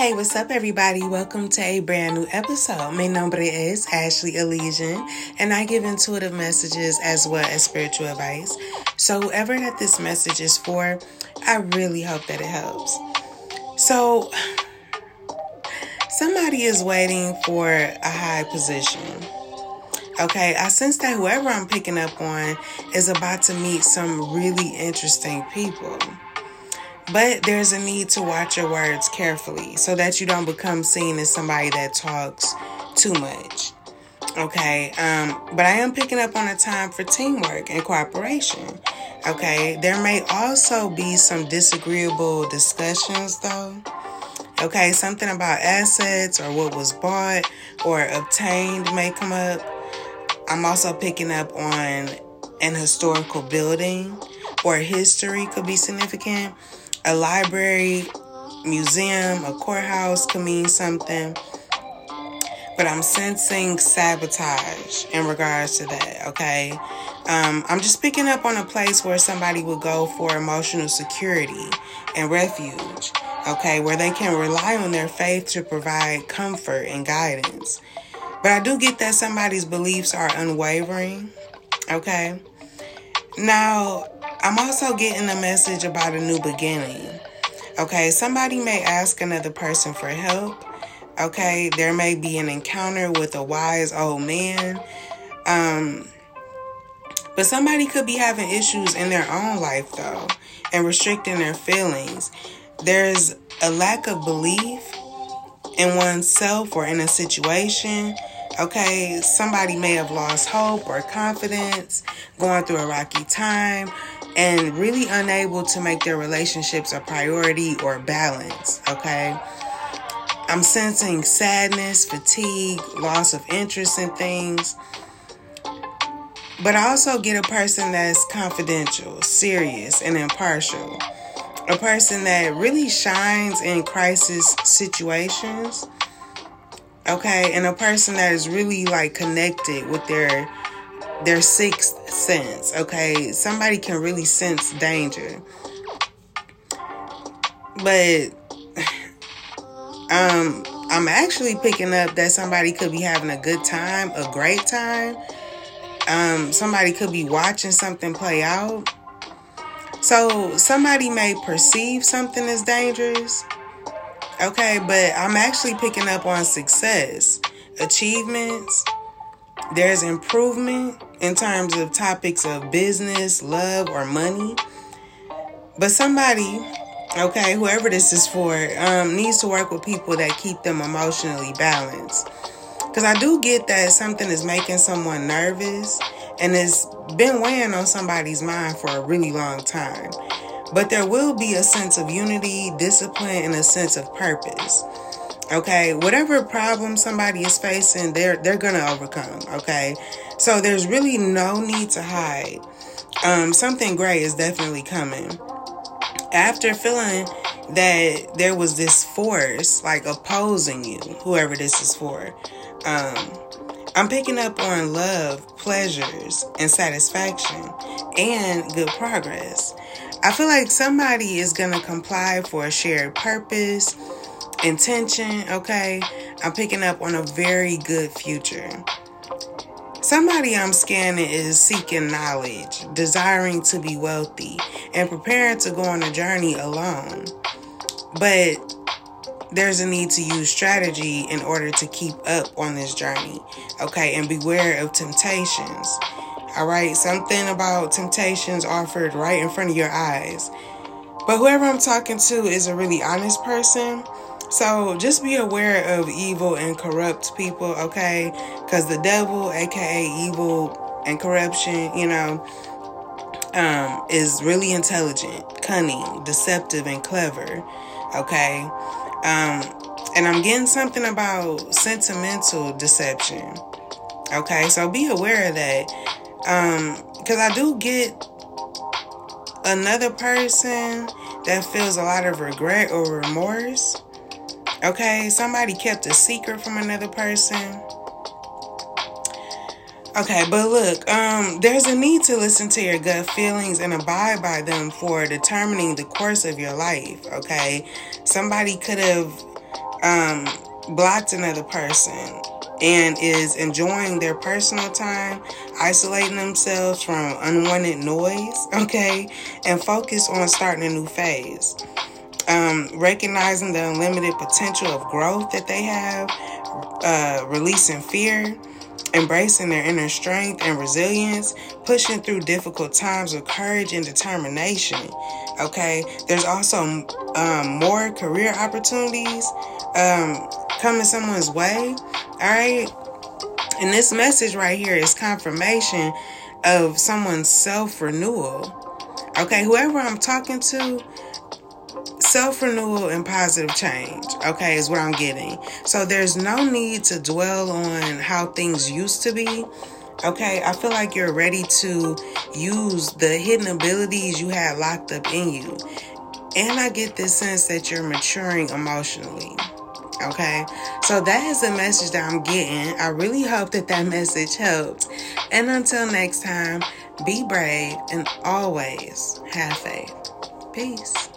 Hey, what's up, everybody? Welcome to a brand new episode. My nombre is Ashley Elysian, and I give intuitive messages as well as spiritual advice. So, whoever that this message is for, I really hope that it helps. So, somebody is waiting for a high position. Okay, I sense that whoever I'm picking up on is about to meet some really interesting people. But there's a need to watch your words carefully so that you don't become seen as somebody that talks too much. Okay, um, but I am picking up on a time for teamwork and cooperation. Okay, there may also be some disagreeable discussions though. Okay, something about assets or what was bought or obtained may come up. I'm also picking up on an historical building or history could be significant. A library, museum, a courthouse could mean something. But I'm sensing sabotage in regards to that, okay? Um, I'm just picking up on a place where somebody would go for emotional security and refuge, okay? Where they can rely on their faith to provide comfort and guidance. But I do get that somebody's beliefs are unwavering. Okay. Now, I'm also getting a message about a new beginning. Okay. Somebody may ask another person for help. Okay. There may be an encounter with a wise old man. Um, but somebody could be having issues in their own life, though, and restricting their feelings. There's a lack of belief in oneself or in a situation. Okay, somebody may have lost hope or confidence, going through a rocky time, and really unable to make their relationships a priority or balance. Okay, I'm sensing sadness, fatigue, loss of interest in things. But I also get a person that's confidential, serious, and impartial a person that really shines in crisis situations. Okay, and a person that is really like connected with their their sixth sense. Okay, somebody can really sense danger. But um I'm actually picking up that somebody could be having a good time, a great time. Um somebody could be watching something play out so somebody may perceive something as dangerous. Okay, but I'm actually picking up on success, achievements. There's improvement in terms of topics of business, love, or money. But somebody, okay, whoever this is for, um, needs to work with people that keep them emotionally balanced. Because I do get that something is making someone nervous and it's been weighing on somebody's mind for a really long time. But there will be a sense of unity, discipline, and a sense of purpose. Okay, whatever problem somebody is facing, they're they're gonna overcome. Okay, so there's really no need to hide. Um, something great is definitely coming. After feeling that there was this force like opposing you, whoever this is for, um, I'm picking up on love, pleasures, and satisfaction, and good progress. I feel like somebody is to comply for a shared purpose, intention, okay? I'm picking up on a very good future. Somebody I'm scanning is seeking knowledge, desiring to be wealthy, and preparing to go on a journey alone. But there's a need to use strategy in order to keep up on this journey. Okay, and beware of temptations. All right, something about temptations offered right in front of your eyes. But whoever I'm talking to is a really honest person. So just be aware of evil and corrupt people, okay? Because the devil, aka evil and corruption, you know, um, is really intelligent, cunning, deceptive, and clever, okay? Um, and I'm getting something about sentimental deception. Okay, so be aware of that. Um, because I do get another person that feels a lot of regret or remorse. Okay, somebody kept a secret from another person. Okay, but look, um, there's a need to listen to your gut feelings and abide by them for determining the course of your life. Okay, somebody could have um, blocked another person and is enjoying their personal time, isolating themselves from unwanted noise, okay, and focus on starting a new phase. Um, recognizing the unlimited potential of growth that they have, uh, releasing fear, embracing their inner strength and resilience, pushing through difficult times with courage and determination. Okay, there's also um, more career opportunities um, coming someone's way. All right, and this message right here is confirmation of someone's self renewal. Okay, whoever I'm talking to, self renewal and positive change, okay, is what I'm getting. So there's no need to dwell on how things used to be. Okay, I feel like you're ready to use the hidden abilities you had locked up in you. And I get this sense that you're maturing emotionally. Okay, so that is the message that I'm getting. I really hope that that message helped. And until next time, be brave and always have faith. Peace.